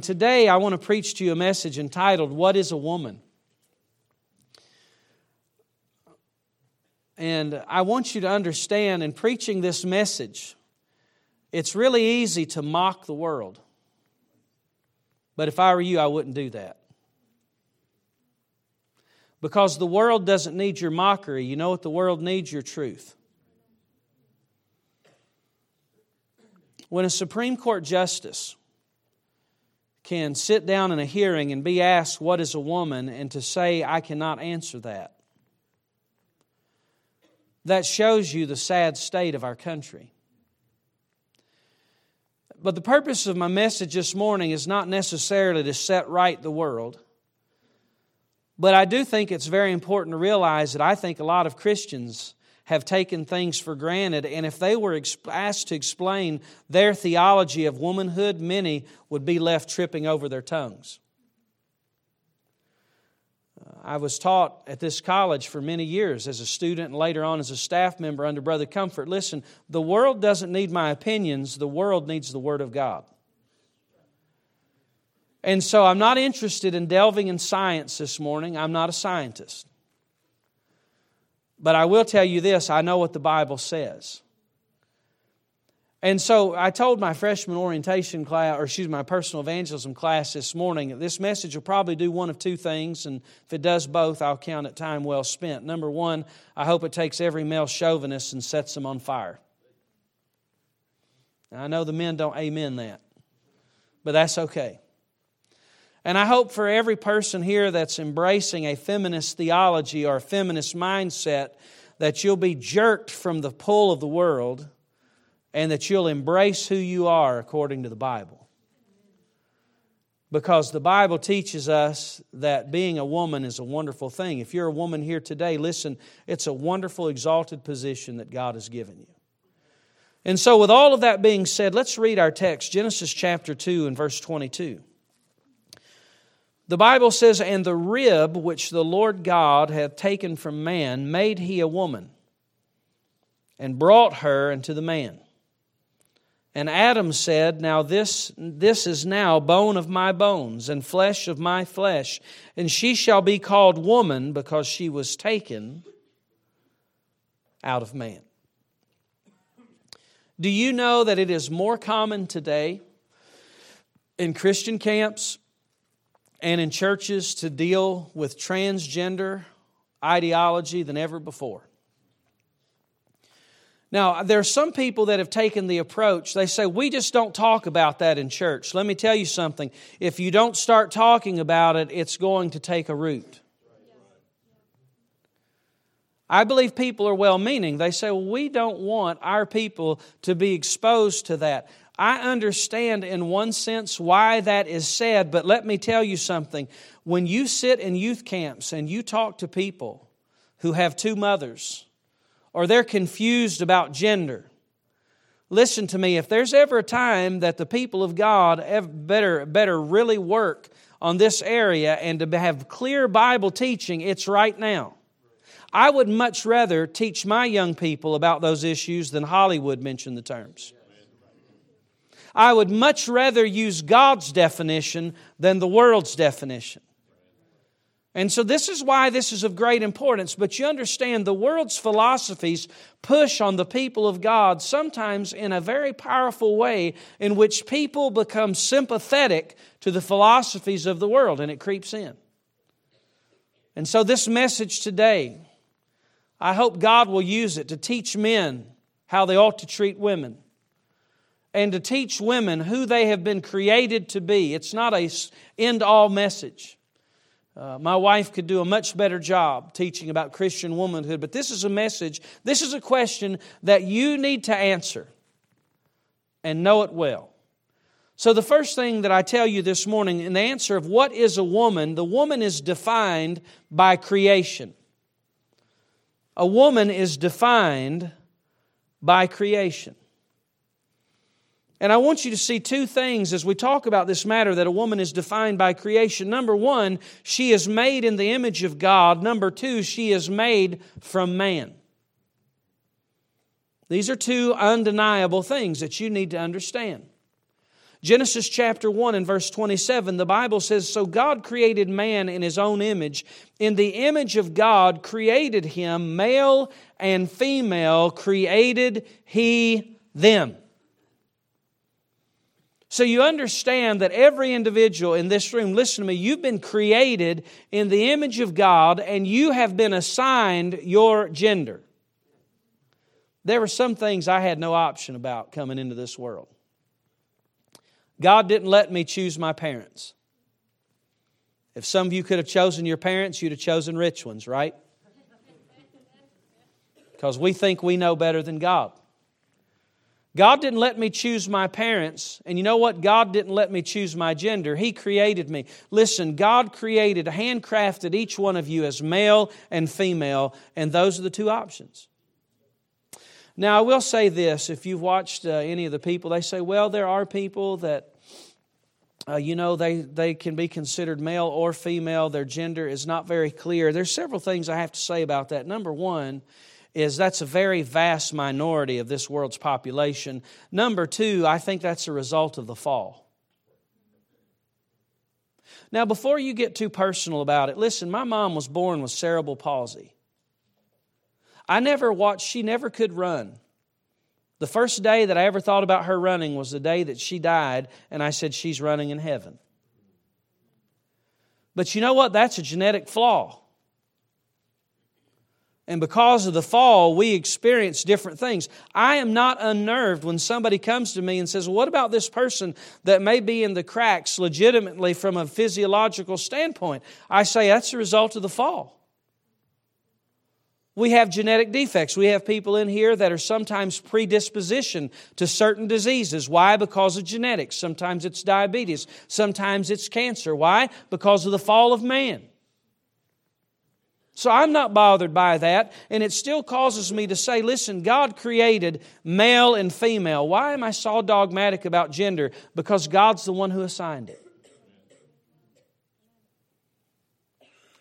Today, I want to preach to you a message entitled, What is a Woman? And I want you to understand in preaching this message, it's really easy to mock the world. But if I were you, I wouldn't do that. Because the world doesn't need your mockery. You know what the world needs? Your truth. When a Supreme Court justice can sit down in a hearing and be asked, What is a woman? and to say, I cannot answer that. That shows you the sad state of our country. But the purpose of my message this morning is not necessarily to set right the world. But I do think it's very important to realize that I think a lot of Christians have taken things for granted. And if they were asked to explain their theology of womanhood, many would be left tripping over their tongues. Uh, I was taught at this college for many years as a student and later on as a staff member under Brother Comfort. Listen, the world doesn't need my opinions, the world needs the Word of God. And so I'm not interested in delving in science this morning. I'm not a scientist. But I will tell you this I know what the Bible says. And so I told my freshman orientation class, or excuse me, my personal evangelism class this morning, this message will probably do one of two things, and if it does both, I'll count it time well spent. Number one, I hope it takes every male chauvinist and sets them on fire. Now, I know the men don't amen that, but that's okay. And I hope for every person here that's embracing a feminist theology or a feminist mindset that you'll be jerked from the pull of the world and that you'll embrace who you are according to the Bible. Because the Bible teaches us that being a woman is a wonderful thing. If you're a woman here today, listen, it's a wonderful, exalted position that God has given you. And so, with all of that being said, let's read our text Genesis chapter 2 and verse 22. The Bible says, And the rib which the Lord God hath taken from man made he a woman, and brought her unto the man. And Adam said, Now this, this is now bone of my bones, and flesh of my flesh, and she shall be called woman, because she was taken out of man. Do you know that it is more common today in Christian camps and in churches to deal with transgender ideology than ever before. Now, there are some people that have taken the approach, they say, we just don't talk about that in church. Let me tell you something. If you don't start talking about it, it's going to take a root. I believe people are well meaning. They say, well, we don't want our people to be exposed to that. I understand in one sense why that is said, but let me tell you something. When you sit in youth camps and you talk to people who have two mothers, or they're confused about gender, listen to me. If there's ever a time that the people of God better, better really work on this area and to have clear Bible teaching, it's right now. I would much rather teach my young people about those issues than Hollywood mention the terms. I would much rather use God's definition than the world's definition. And so, this is why this is of great importance. But you understand, the world's philosophies push on the people of God sometimes in a very powerful way in which people become sympathetic to the philosophies of the world and it creeps in. And so, this message today, I hope God will use it to teach men how they ought to treat women and to teach women who they have been created to be. It's not a end all message. Uh, my wife could do a much better job teaching about Christian womanhood, but this is a message, this is a question that you need to answer and know it well. So, the first thing that I tell you this morning, in the answer of what is a woman, the woman is defined by creation. A woman is defined by creation. And I want you to see two things as we talk about this matter that a woman is defined by creation. Number one, she is made in the image of God. Number two, she is made from man. These are two undeniable things that you need to understand. Genesis chapter 1 and verse 27, the Bible says, So God created man in his own image. In the image of God created him, male and female created he them. So you understand that every individual in this room, listen to me, you've been created in the image of God and you have been assigned your gender. There were some things I had no option about coming into this world. God didn't let me choose my parents. If some of you could have chosen your parents, you'd have chosen rich ones, right? Because we think we know better than God. God didn't let me choose my parents, and you know what? God didn't let me choose my gender. He created me. Listen, God created, handcrafted each one of you as male and female, and those are the two options. Now, I will say this if you've watched uh, any of the people, they say, well, there are people that, uh, you know, they, they can be considered male or female. Their gender is not very clear. There's several things I have to say about that. Number one is that's a very vast minority of this world's population. Number two, I think that's a result of the fall. Now, before you get too personal about it, listen, my mom was born with cerebral palsy. I never watched, she never could run. The first day that I ever thought about her running was the day that she died, and I said, She's running in heaven. But you know what? That's a genetic flaw. And because of the fall, we experience different things. I am not unnerved when somebody comes to me and says, well, What about this person that may be in the cracks legitimately from a physiological standpoint? I say, That's the result of the fall. We have genetic defects. We have people in here that are sometimes predisposition to certain diseases. Why? Because of genetics. Sometimes it's diabetes. Sometimes it's cancer. Why? Because of the fall of man. So I'm not bothered by that, and it still causes me to say, listen, God created male and female. Why am I so dogmatic about gender? Because God's the one who assigned it.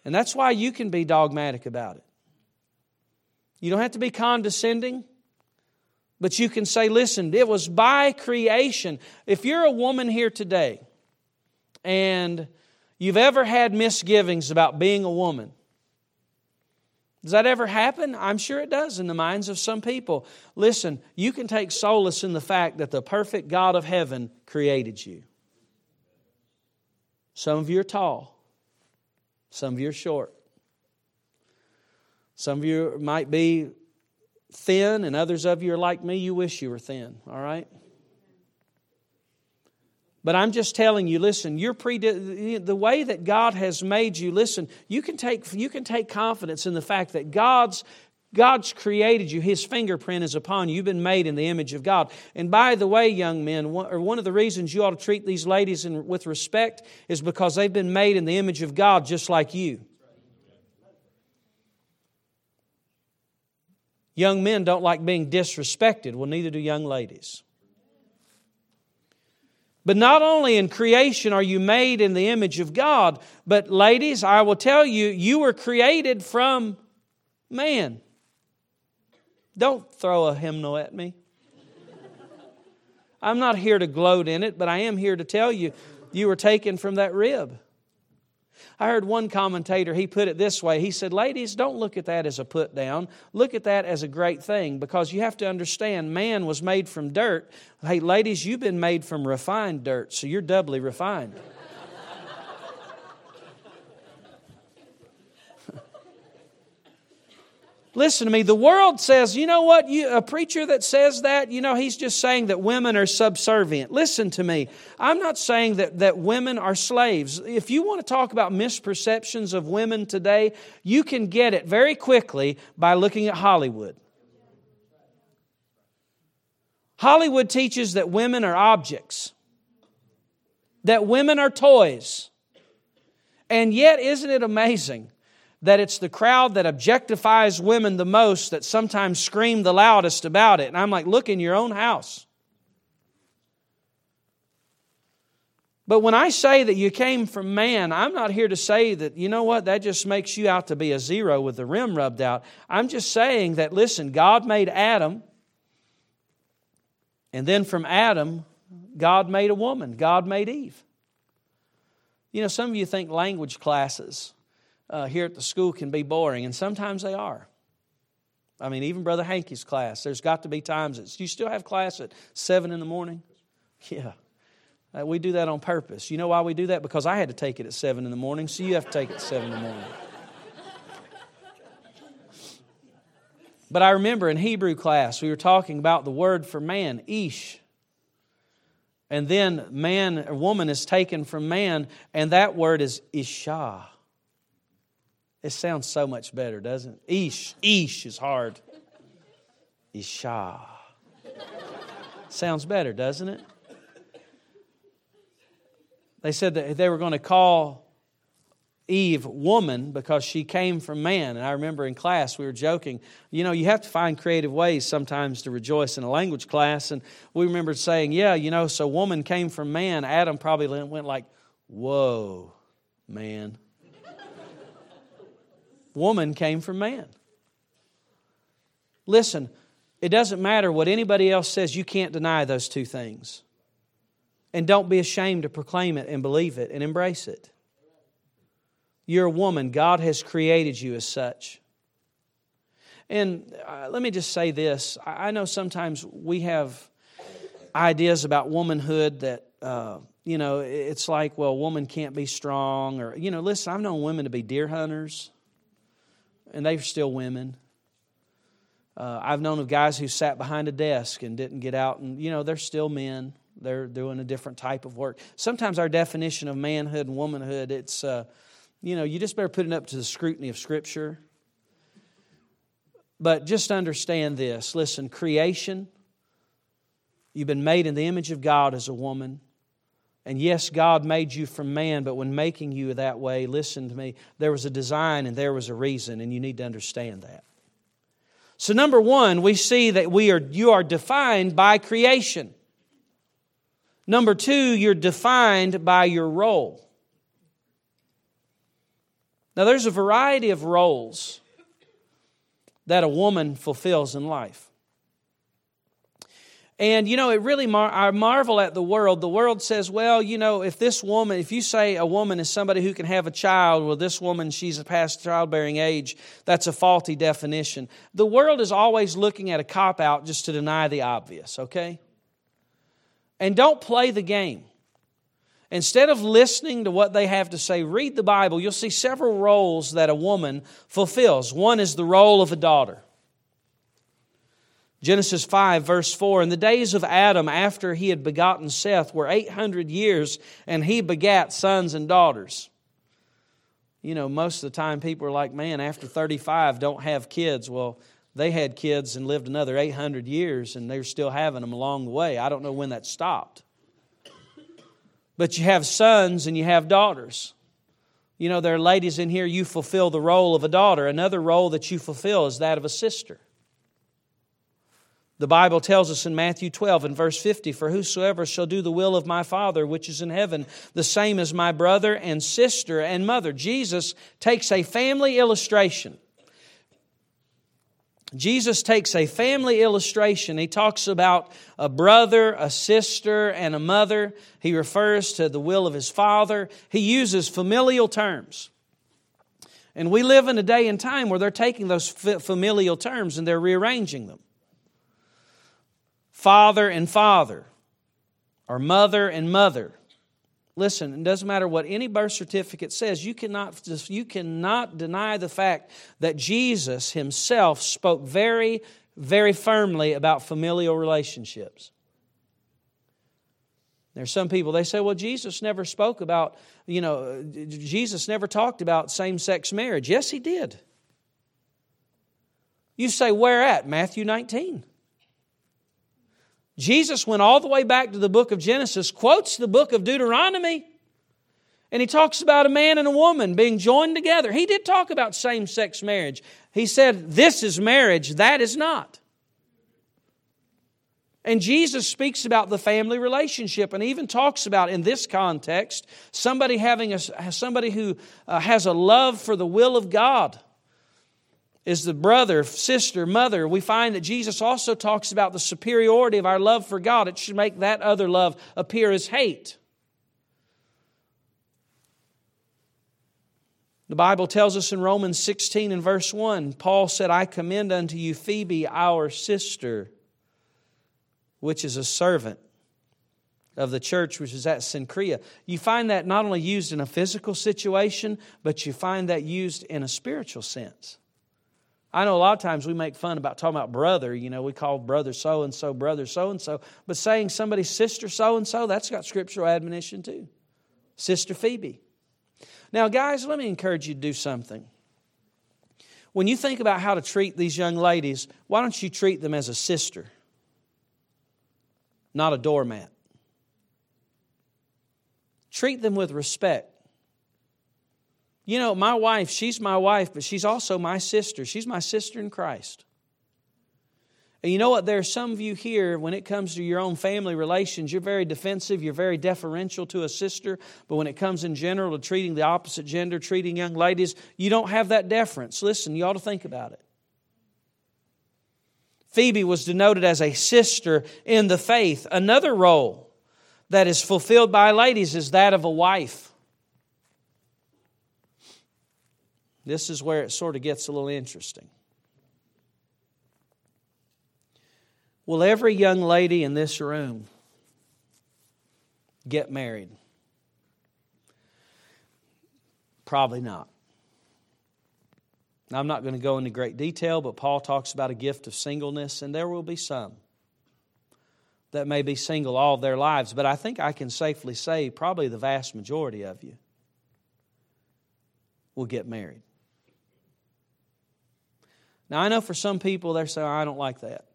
And that's why you can be dogmatic about it. You don't have to be condescending, but you can say, listen, it was by creation. If you're a woman here today and you've ever had misgivings about being a woman, does that ever happen? I'm sure it does in the minds of some people. Listen, you can take solace in the fact that the perfect God of heaven created you. Some of you are tall, some of you are short. Some of you might be thin, and others of you are like me, you wish you were thin, all right? But I'm just telling you, listen, you're pre- the way that God has made you, listen, you can, take, you can take confidence in the fact that God's, God's created you. His fingerprint is upon you. You've been made in the image of God. And by the way, young men, one, one of the reasons you ought to treat these ladies in, with respect is because they've been made in the image of God just like you. Young men don't like being disrespected. Well, neither do young ladies. But not only in creation are you made in the image of God, but ladies, I will tell you, you were created from man. Don't throw a hymnal at me. I'm not here to gloat in it, but I am here to tell you, you were taken from that rib. I heard one commentator, he put it this way. He said, Ladies, don't look at that as a put down. Look at that as a great thing because you have to understand man was made from dirt. Hey, ladies, you've been made from refined dirt, so you're doubly refined. Listen to me. The world says, you know what? You, a preacher that says that, you know, he's just saying that women are subservient. Listen to me. I'm not saying that, that women are slaves. If you want to talk about misperceptions of women today, you can get it very quickly by looking at Hollywood. Hollywood teaches that women are objects, that women are toys. And yet, isn't it amazing that it's the crowd that objectifies women the most that sometimes scream the loudest about it. And I'm like, look in your own house. But when I say that you came from man, I'm not here to say that, you know what, that just makes you out to be a zero with the rim rubbed out. I'm just saying that, listen, God made Adam, and then from Adam, God made a woman, God made Eve. You know, some of you think language classes uh, here at the school can be boring, and sometimes they are. I mean, even Brother Hankey's class, there's got to be times that you still have class at 7 in the morning? Yeah. Uh, we do that on purpose. You know why we do that? Because I had to take it at 7 in the morning, so you have to take it at 7 in the morning. But I remember in Hebrew class, we were talking about the word for man, ish. And then man or woman is taken from man, and that word is isha. It sounds so much better, doesn't it? Ish. Ish is hard. Isha. Sounds better, doesn't it? They said that they were going to call Eve woman because she came from man. And I remember in class we were joking, you know, you have to find creative ways sometimes to rejoice in a language class. And we remember saying, yeah, you know, so woman came from man. Adam probably went like, whoa, man. Woman came from man. Listen, it doesn't matter what anybody else says, you can't deny those two things. And don't be ashamed to proclaim it and believe it and embrace it. You're a woman. God has created you as such. And uh, let me just say this I know sometimes we have ideas about womanhood that, uh, you know, it's like, well, woman can't be strong. Or, you know, listen, I've known women to be deer hunters, and they're still women. Uh, I've known of guys who sat behind a desk and didn't get out, and, you know, they're still men. They're doing a different type of work. Sometimes our definition of manhood and womanhood, it's, uh, you know, you just better put it up to the scrutiny of Scripture. But just understand this listen, creation, you've been made in the image of God as a woman. And yes, God made you from man, but when making you that way, listen to me, there was a design and there was a reason, and you need to understand that. So, number one, we see that we are, you are defined by creation. Number two, you're defined by your role. Now, there's a variety of roles that a woman fulfills in life. And, you know, it really, mar- I marvel at the world. The world says, well, you know, if this woman, if you say a woman is somebody who can have a child, well, this woman, she's past childbearing age, that's a faulty definition. The world is always looking at a cop out just to deny the obvious, okay? And don't play the game. Instead of listening to what they have to say, read the Bible. You'll see several roles that a woman fulfills. One is the role of a daughter. Genesis 5, verse 4 In the days of Adam, after he had begotten Seth, were 800 years, and he begat sons and daughters. You know, most of the time people are like, man, after 35, don't have kids. Well, they had kids and lived another 800 years, and they're still having them along the way. I don't know when that stopped. But you have sons and you have daughters. You know, there are ladies in here, you fulfill the role of a daughter. Another role that you fulfill is that of a sister. The Bible tells us in Matthew 12 and verse 50 For whosoever shall do the will of my Father which is in heaven, the same as my brother and sister and mother. Jesus takes a family illustration Jesus takes a family illustration. He talks about a brother, a sister, and a mother. He refers to the will of his father. He uses familial terms. And we live in a day and time where they're taking those familial terms and they're rearranging them. Father and father, or mother and mother. Listen, it doesn't matter what any birth certificate says, you cannot, you cannot deny the fact that Jesus himself spoke very, very firmly about familial relationships. There's some people, they say, well, Jesus never spoke about, you know, Jesus never talked about same sex marriage. Yes, he did. You say, where at? Matthew 19. Jesus went all the way back to the book of Genesis, quotes the book of Deuteronomy, and he talks about a man and a woman being joined together. He did talk about same sex marriage. He said, This is marriage, that is not. And Jesus speaks about the family relationship and even talks about, in this context, somebody having a, somebody who uh, has a love for the will of God is the brother, sister, mother. We find that Jesus also talks about the superiority of our love for God. It should make that other love appear as hate. The Bible tells us in Romans 16 and verse 1, Paul said, I commend unto you Phoebe, our sister, which is a servant of the church which is at Cenchrea. You find that not only used in a physical situation, but you find that used in a spiritual sense. I know a lot of times we make fun about talking about brother, you know, we call brother so and so, brother so and so, but saying somebody's sister so and so, that's got scriptural admonition too. Sister Phoebe. Now, guys, let me encourage you to do something. When you think about how to treat these young ladies, why don't you treat them as a sister, not a doormat? Treat them with respect. You know, my wife, she's my wife, but she's also my sister. She's my sister in Christ. And you know what? There are some of you here, when it comes to your own family relations, you're very defensive, you're very deferential to a sister, but when it comes in general to treating the opposite gender, treating young ladies, you don't have that deference. Listen, you ought to think about it. Phoebe was denoted as a sister in the faith. Another role that is fulfilled by ladies is that of a wife. This is where it sort of gets a little interesting. Will every young lady in this room get married? Probably not. Now, I'm not going to go into great detail, but Paul talks about a gift of singleness, and there will be some that may be single all their lives. But I think I can safely say probably the vast majority of you will get married. Now, I know for some people, they're saying, I don't like that.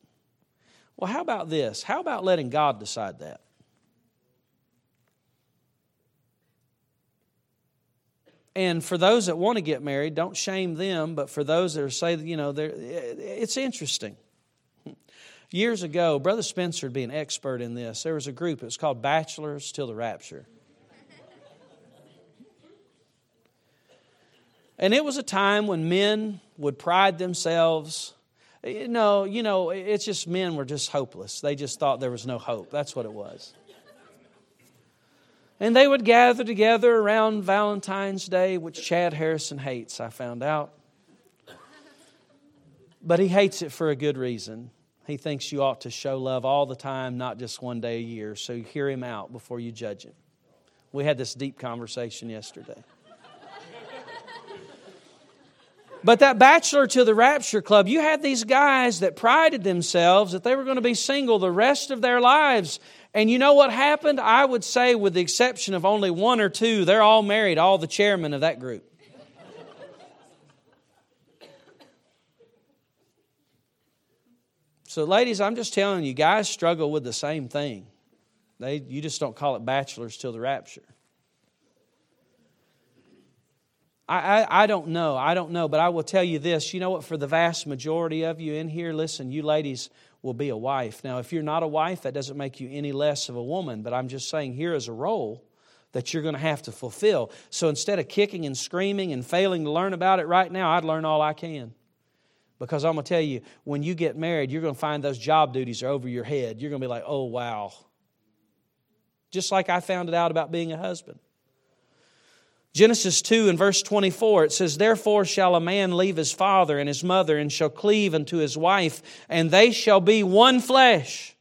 Well, how about this? How about letting God decide that? And for those that want to get married, don't shame them, but for those that are say, you know, it's interesting. Years ago, Brother Spencer would be an expert in this. There was a group, it was called Bachelors Till the Rapture. And it was a time when men would pride themselves no, you know, it's just men were just hopeless. They just thought there was no hope. That's what it was. And they would gather together around Valentine's Day, which Chad Harrison hates, I found out. But he hates it for a good reason. He thinks you ought to show love all the time, not just one day a year. So hear him out before you judge him. We had this deep conversation yesterday. But that Bachelor to the Rapture Club, you had these guys that prided themselves that they were going to be single the rest of their lives. And you know what happened? I would say, with the exception of only one or two, they're all married, all the chairmen of that group. So, ladies, I'm just telling you, guys struggle with the same thing. They, you just don't call it bachelors till the rapture. I, I, I, don't know. I don't know. But I will tell you this. You know what? For the vast majority of you in here, listen, you ladies will be a wife. Now, if you're not a wife, that doesn't make you any less of a woman. But I'm just saying here is a role that you're going to have to fulfill. So instead of kicking and screaming and failing to learn about it right now, I'd learn all I can. Because I'm going to tell you, when you get married, you're going to find those job duties are over your head. You're going to be like, oh, wow. Just like I found it out about being a husband. Genesis 2 and verse 24, it says, Therefore shall a man leave his father and his mother, and shall cleave unto his wife, and they shall be one flesh.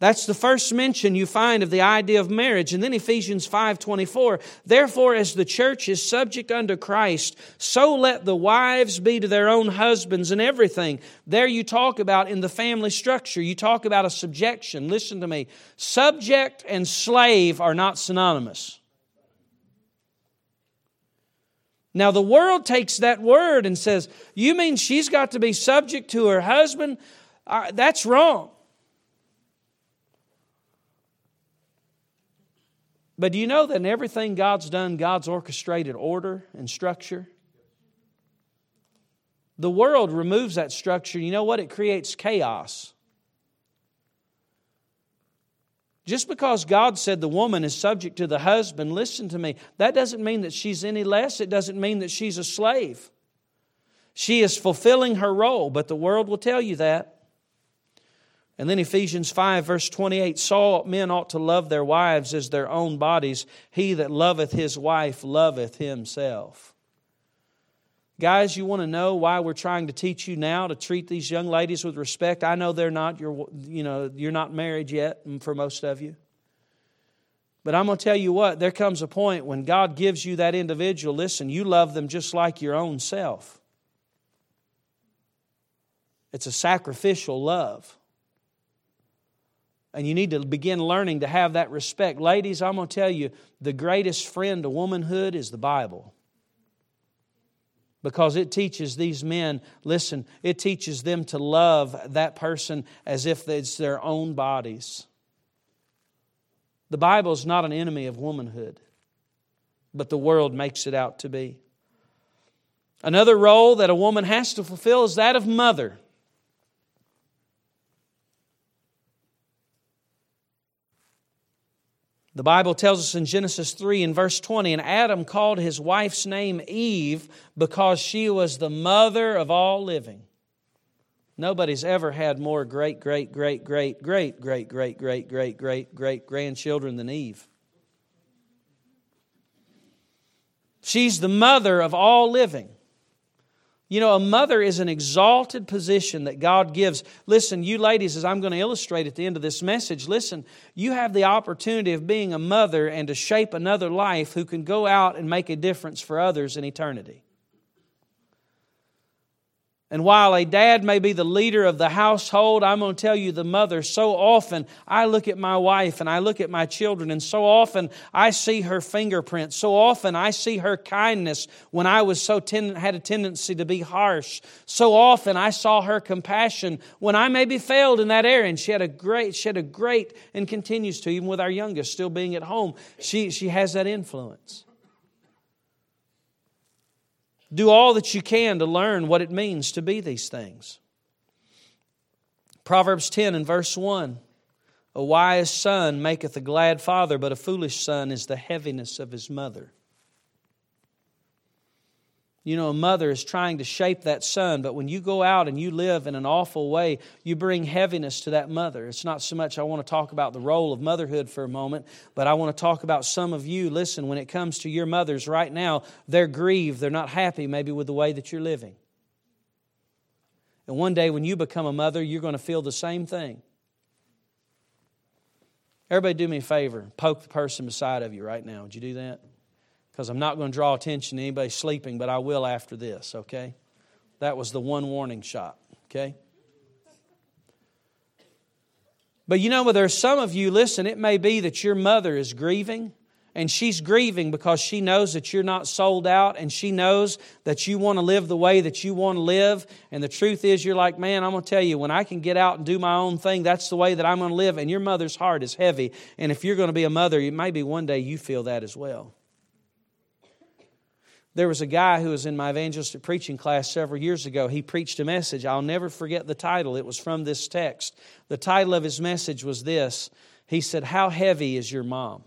That's the first mention you find of the idea of marriage. And then Ephesians 5:24, therefore as the church is subject unto Christ, so let the wives be to their own husbands and everything. There you talk about in the family structure, you talk about a subjection. Listen to me. Subject and slave are not synonymous. Now, the world takes that word and says, You mean she's got to be subject to her husband? Uh, that's wrong. But do you know that in everything God's done, God's orchestrated order and structure? The world removes that structure. You know what? It creates chaos. Just because God said the woman is subject to the husband, listen to me, that doesn't mean that she's any less. It doesn't mean that she's a slave. She is fulfilling her role, but the world will tell you that. And then Ephesians 5, verse 28 So men ought to love their wives as their own bodies. He that loveth his wife loveth himself. Guys, you want to know why we're trying to teach you now to treat these young ladies with respect? I know they're not, you're, you know, you're not married yet for most of you. But I'm going to tell you what, there comes a point when God gives you that individual, listen, you love them just like your own self. It's a sacrificial love. And you need to begin learning to have that respect. Ladies, I'm going to tell you the greatest friend to womanhood is the Bible. Because it teaches these men, listen, it teaches them to love that person as if it's their own bodies. The Bible is not an enemy of womanhood, but the world makes it out to be. Another role that a woman has to fulfill is that of mother. The Bible tells us in Genesis 3 in verse 20, and Adam called his wife's name Eve because she was the mother of all living. Nobody's ever had more great, great, great, great, great, great, great, great, great, great, great grandchildren than Eve. She's the mother of all living. You know, a mother is an exalted position that God gives. Listen, you ladies, as I'm going to illustrate at the end of this message, listen, you have the opportunity of being a mother and to shape another life who can go out and make a difference for others in eternity. And while a dad may be the leader of the household, I'm going to tell you, the mother, so often I look at my wife and I look at my children, and so often I see her fingerprints. So often I see her kindness when I was so ten- had a tendency to be harsh. So often I saw her compassion when I maybe failed in that area. And she had a great, she had a great, and continues to, even with our youngest still being at home, she, she has that influence. Do all that you can to learn what it means to be these things. Proverbs 10 and verse 1 A wise son maketh a glad father, but a foolish son is the heaviness of his mother. You know, a mother is trying to shape that son, but when you go out and you live in an awful way, you bring heaviness to that mother. It's not so much I want to talk about the role of motherhood for a moment, but I want to talk about some of you. Listen, when it comes to your mothers right now, they're grieved, they're not happy maybe with the way that you're living. And one day when you become a mother, you're going to feel the same thing. Everybody, do me a favor. Poke the person beside of you right now. Would you do that? Because I'm not going to draw attention to anybody sleeping, but I will after this, okay? That was the one warning shot, okay? But you know, there's some of you, listen, it may be that your mother is grieving, and she's grieving because she knows that you're not sold out, and she knows that you want to live the way that you want to live. And the truth is, you're like, man, I'm going to tell you, when I can get out and do my own thing, that's the way that I'm going to live. And your mother's heart is heavy. And if you're going to be a mother, maybe one day you feel that as well. There was a guy who was in my evangelistic preaching class several years ago. He preached a message. I'll never forget the title. It was from this text. The title of his message was this He said, How heavy is your mom?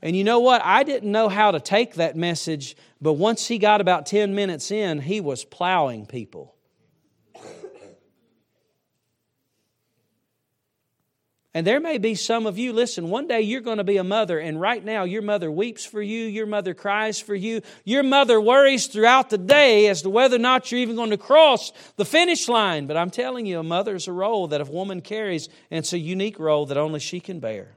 And you know what? I didn't know how to take that message, but once he got about 10 minutes in, he was plowing people. And there may be some of you, listen, one day you're going to be a mother, and right now your mother weeps for you, your mother cries for you, your mother worries throughout the day as to whether or not you're even going to cross the finish line. But I'm telling you, a mother is a role that a woman carries, and it's a unique role that only she can bear.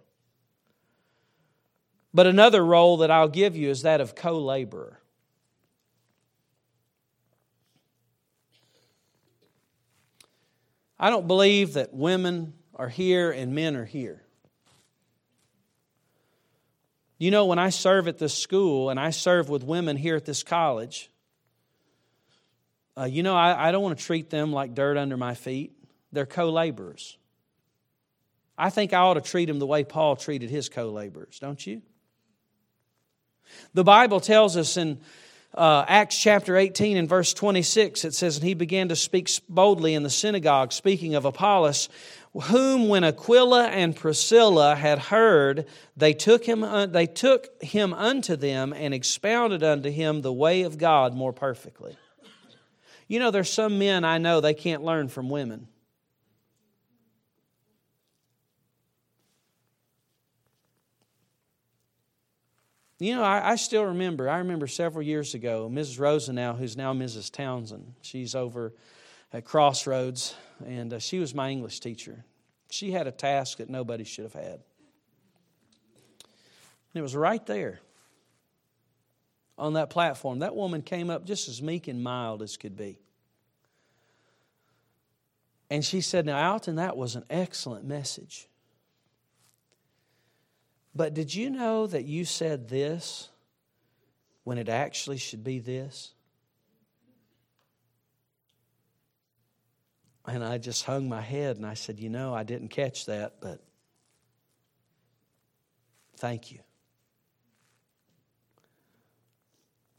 But another role that I'll give you is that of co laborer. I don't believe that women are here and men are here. You know, when I serve at this school and I serve with women here at this college, uh, you know, I, I don't want to treat them like dirt under my feet. They're co laborers. I think I ought to treat them the way Paul treated his co laborers, don't you? The Bible tells us in uh, Acts chapter 18 and verse 26, it says, And he began to speak boldly in the synagogue, speaking of Apollos, whom when Aquila and Priscilla had heard, they took him, they took him unto them and expounded unto him the way of God more perfectly. You know, there's some men I know they can't learn from women. You know, I, I, still remember, I remember several years ago, Mrs. Rosenau, who's now Mrs. Townsend, she's over at Crossroads, and uh, she was my English teacher. She had a task that nobody should have had. And it was right there on that platform. That woman came up just as meek and mild as could be. And she said, Now, Alton, that was an excellent message. But did you know that you said this when it actually should be this? And I just hung my head and I said, You know, I didn't catch that, but thank you.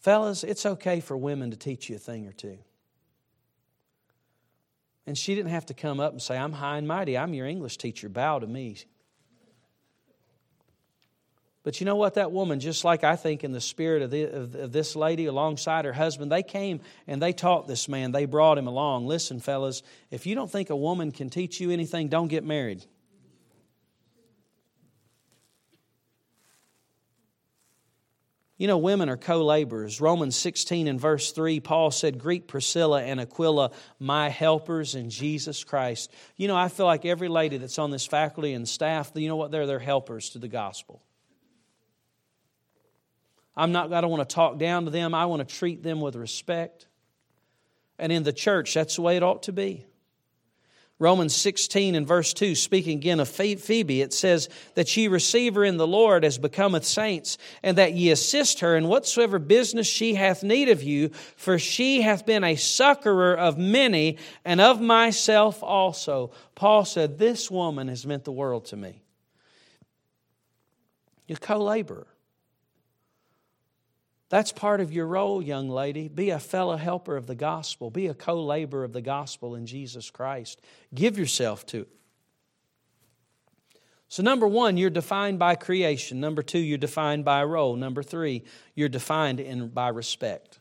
Fellas, it's okay for women to teach you a thing or two. And she didn't have to come up and say, I'm high and mighty. I'm your English teacher. Bow to me. But you know what? That woman, just like I think in the spirit of, the, of, this lady alongside her husband, they came and they taught this man. They brought him along. Listen, fellas, if you don't think a woman can teach you anything, don't get married. You know, women are co laborers. Romans 16 and verse 3, Paul said, Greet Priscilla and Aquila, my helpers in Jesus Christ. You know, I feel like every lady that's on this faculty and staff, you know what? They're their helpers to the gospel. I'm not, I don't want to talk down to them. I want to treat them with respect. And in the church, that's the way it ought to be. Romans 16 and verse 2, speaking again of Phoebe, it says that ye receive her in the Lord as becometh saints, and that ye assist her in whatsoever business she hath need of you, for she hath been a succorer of many, and of myself also. Paul said, This woman has meant the world to me. You're co laborer. That's part of your role, young lady. Be a fellow helper of the gospel, be a co laborer of the gospel in Jesus Christ. Give yourself to it. So, number one, you're defined by creation. Number two, you're defined by role. Number three, you're defined in, by respect.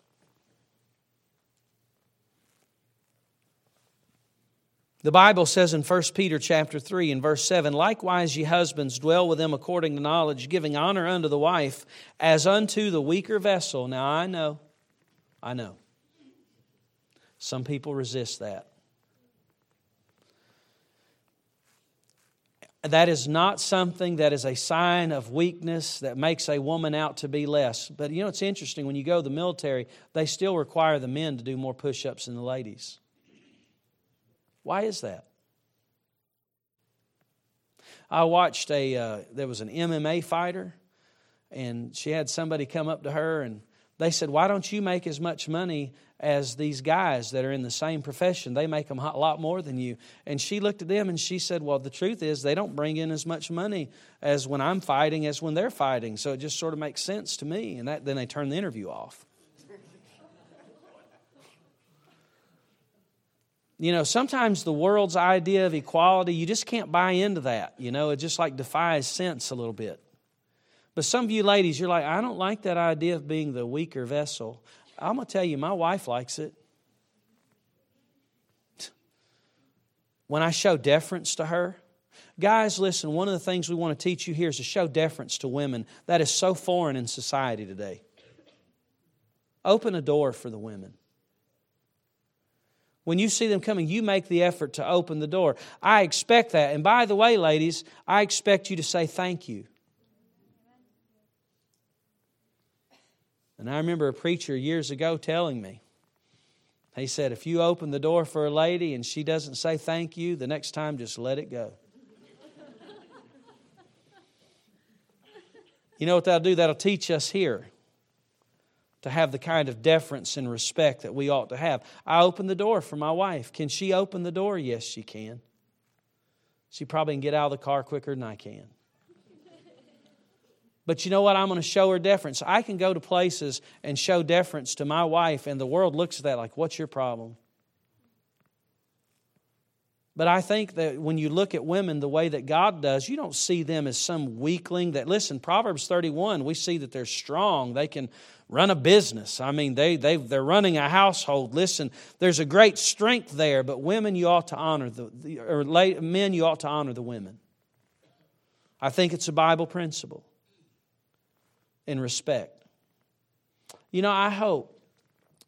The Bible says in 1 Peter chapter 3 and verse 7, Likewise ye husbands dwell with them according to knowledge, giving honor unto the wife as unto the weaker vessel. Now I know, I know. Some people resist that. That is not something that is a sign of weakness that makes a woman out to be less. But you know, it's interesting when you go to the military, they still require the men to do more push ups than the ladies. Why is that? I watched a, uh, there was an MMA fighter, and she had somebody come up to her and they said, Why don't you make as much money as these guys that are in the same profession? They make them a lot more than you. And she looked at them and she said, Well, the truth is, they don't bring in as much money as when I'm fighting as when they're fighting. So it just sort of makes sense to me. And that, then they turned the interview off. You know, sometimes the world's idea of equality, you just can't buy into that. You know, it just like defies sense a little bit. But some of you ladies, you're like, I don't like that idea of being the weaker vessel. I'm going to tell you, my wife likes it. When I show deference to her, guys, listen, one of the things we want to teach you here is to show deference to women. That is so foreign in society today. Open a door for the women. When you see them coming, you make the effort to open the door. I expect that. And by the way, ladies, I expect you to say thank you. And I remember a preacher years ago telling me, he said, if you open the door for a lady and she doesn't say thank you, the next time just let it go. you know what that'll do? That'll teach us here to have the kind of deference and respect that we ought to have. I open the door for my wife. Can she open the door? Yes, she can. She probably can get out of the car quicker than I can. But you know what? I'm going to show her deference. I can go to places and show deference to my wife, and the world looks at that like, what's your problem? But I think that when you look at women the way that God does, you don't see them as some weakling that, listen, Proverbs 31, we see that they're strong. They can run a business. I mean, they, they, they're running a household. Listen, there's a great strength there, but women, you ought to honor the, or men, you ought to honor the women. I think it's a Bible principle in respect. You know, I hope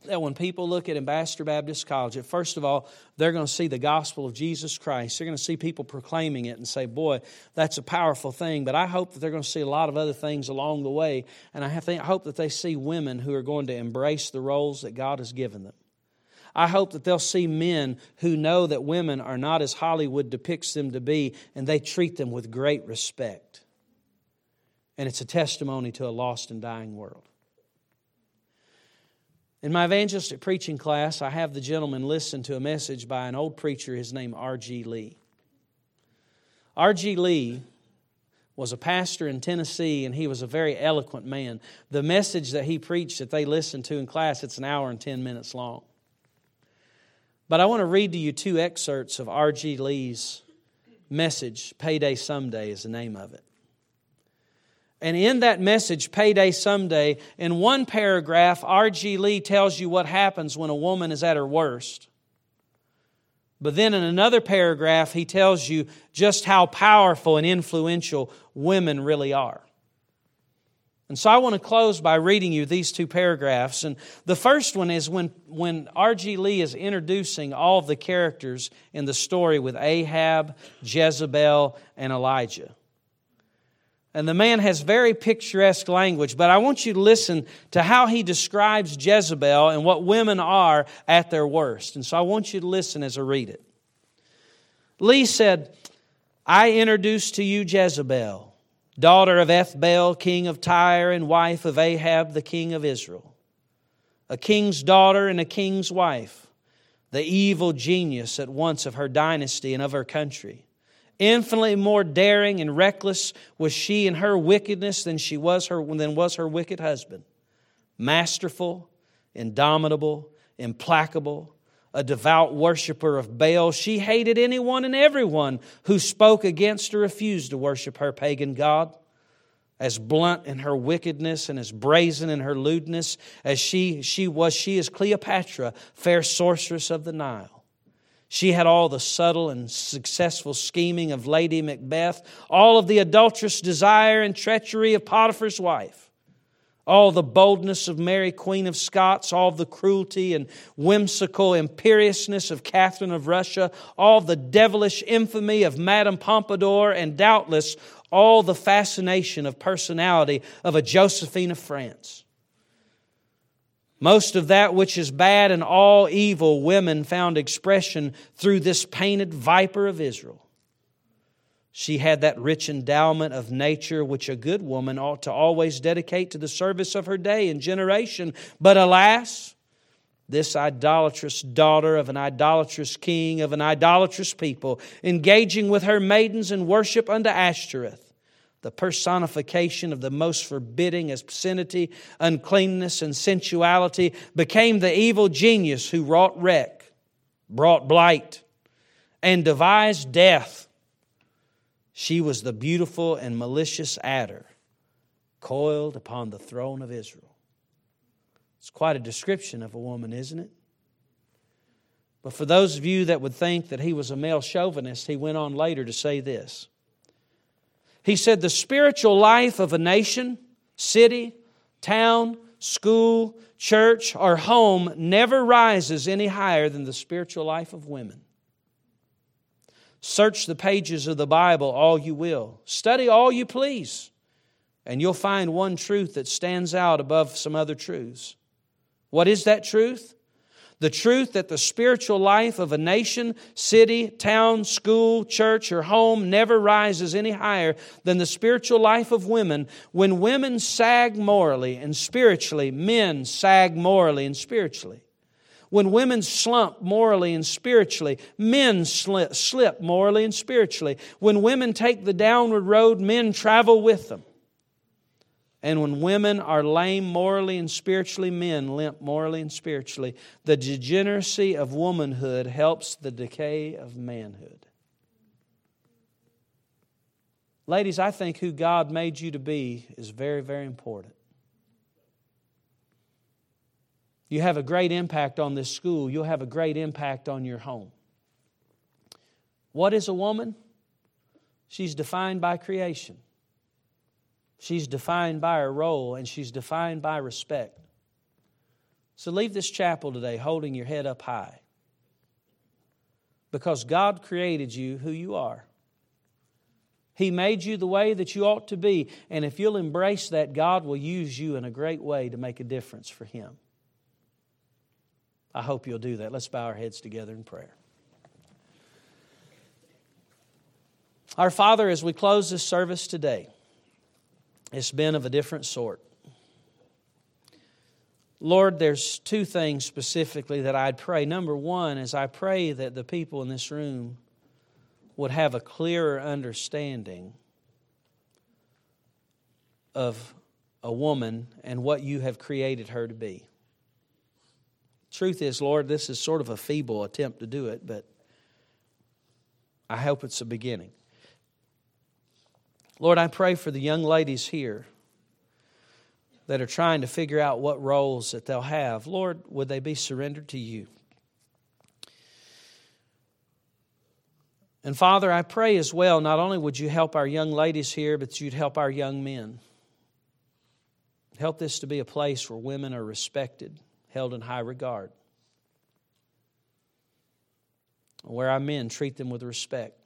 that when people look at Ambassador Baptist College, that first of all, they're going to see the gospel of Jesus Christ. They're going to see people proclaiming it and say, boy, that's a powerful thing. But I hope that they're going to see a lot of other things along the way. And I, I hope that they see women who are going to embrace the roles that God has given them. I hope that they'll see men who know that women are not as Hollywood depicts them to be, and they treat them with great respect and it's a testimony to a lost and dying world. In my evangelistic preaching class, I have the gentleman listen to a message by an old preacher, his name R.G. Lee. R.G. Lee was a pastor in Tennessee, and he was a very eloquent man. The message that he preached that they listened to in class, it's an hour and 10 minutes long. But I want to read to you two excerpts of R.G. Lee's message. Payday Someday is the name of it. And in that message, Payday Someday, in one paragraph, R.G. Lee tells you what happens when a woman is at her worst. But then in another paragraph, he tells you just how powerful and influential women really are. And so I want to close by reading you these two paragraphs. And the first one is when, when R.G. Lee is introducing all of the characters in the story with Ahab, Jezebel, and Elijah. And the man has very picturesque language, but I want you to listen to how he describes Jezebel and what women are at their worst. And so I want you to listen as I read it. Lee said, I introduce to you Jezebel, daughter of Ethbaal, king of Tyre, and wife of Ahab, the king of Israel. A king's daughter and a king's wife, the evil genius at once of her dynasty and of her country. Infinitely more daring and reckless was she in her wickedness than she was her than was her wicked husband. Masterful, indomitable, implacable, a devout worshiper of Baal, she hated anyone and everyone who spoke against or refused to worship her pagan god. As blunt in her wickedness and as brazen in her lewdness as she, she was, she is Cleopatra, fair sorceress of the Nile. She had all the subtle and successful scheming of Lady Macbeth, all of the adulterous desire and treachery of Potiphar's wife, all the boldness of Mary, Queen of Scots, all the cruelty and whimsical imperiousness of Catherine of Russia, all the devilish infamy of Madame Pompadour, and doubtless all the fascination of personality of a Josephine of France. Most of that which is bad and all evil, women found expression through this painted viper of Israel. She had that rich endowment of nature which a good woman ought to always dedicate to the service of her day and generation. But alas, this idolatrous daughter of an idolatrous king, of an idolatrous people, engaging with her maidens in worship unto Ashtoreth, the personification of the most forbidding obscenity, uncleanness, and sensuality, became the evil genius who wrought wreck, brought blight, and devised death. She was the beautiful and malicious adder coiled upon the throne of Israel. It's quite a description of a woman, isn't it? But for those of you that would think that he was a male chauvinist, he went on later to say this. He said the spiritual life of a nation, city, town, school, church, or home never rises any higher than the spiritual life of women. Search the pages of the Bible all you will, study all you please, and you'll find one truth that stands out above some other truths. What is that truth? The truth that the spiritual life of a nation, city, town, school, church, or home never rises any higher than the spiritual life of women. When women sag morally and spiritually, men sag morally and spiritually. When women slump morally and spiritually, men slip, morally and spiritually. When women take the downward road, men travel with them. And when women are lame morally and spiritually, men limp morally and spiritually. The degeneracy of womanhood helps the decay of manhood. Ladies, I think who God made you to be is very, very important. You have a great impact on this school, you'll have a great impact on your home. What is a woman? She's defined by creation. She's defined by her role and she's defined by respect. So leave this chapel today holding your head up high. Because God created you who you are. He made you the way that you ought to be. And if you'll embrace that, God will use you in a great way to make a difference for Him. I hope you'll do that. Let's bow our heads together in prayer. Our Father, as we close this service today, it's been of a different sort. Lord, there's two things specifically that I'd pray. Number one is I pray that the people in this room would have a clearer understanding of a woman and what you have created her to be. Truth is, Lord, this is sort of a feeble attempt to do it, but I hope it's a beginning. Lord, I pray for the young ladies here that are trying to figure out what roles that they'll have. Lord, would they be surrendered to you? And Father, I pray as well, not only would you help our young ladies here, but you'd help our young men. Help this to be a place where women are respected, held in high regard, where our men treat them with respect.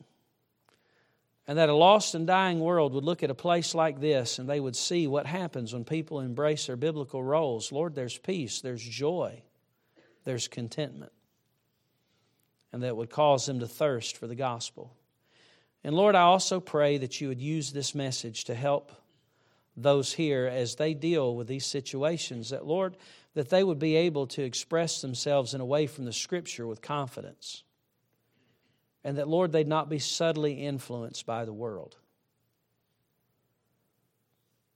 And that a lost and dying world would look at a place like this and they would see what happens when people embrace their biblical roles. Lord, there's peace, there's joy, there's contentment. And that would cause them to thirst for the gospel. And Lord, I also pray that you would use this message to help those here as they deal with these situations. That, Lord, that they would be able to express themselves in a way from the Scripture with confidence and that, Lord, they'd not be subtly influenced by the world.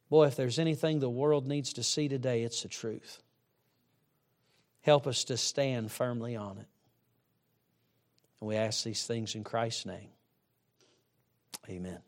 Boy, if there's anything the world needs to see today, it's the truth. Help us to stand firmly on it. And we ask these things in Christ's name. Amen.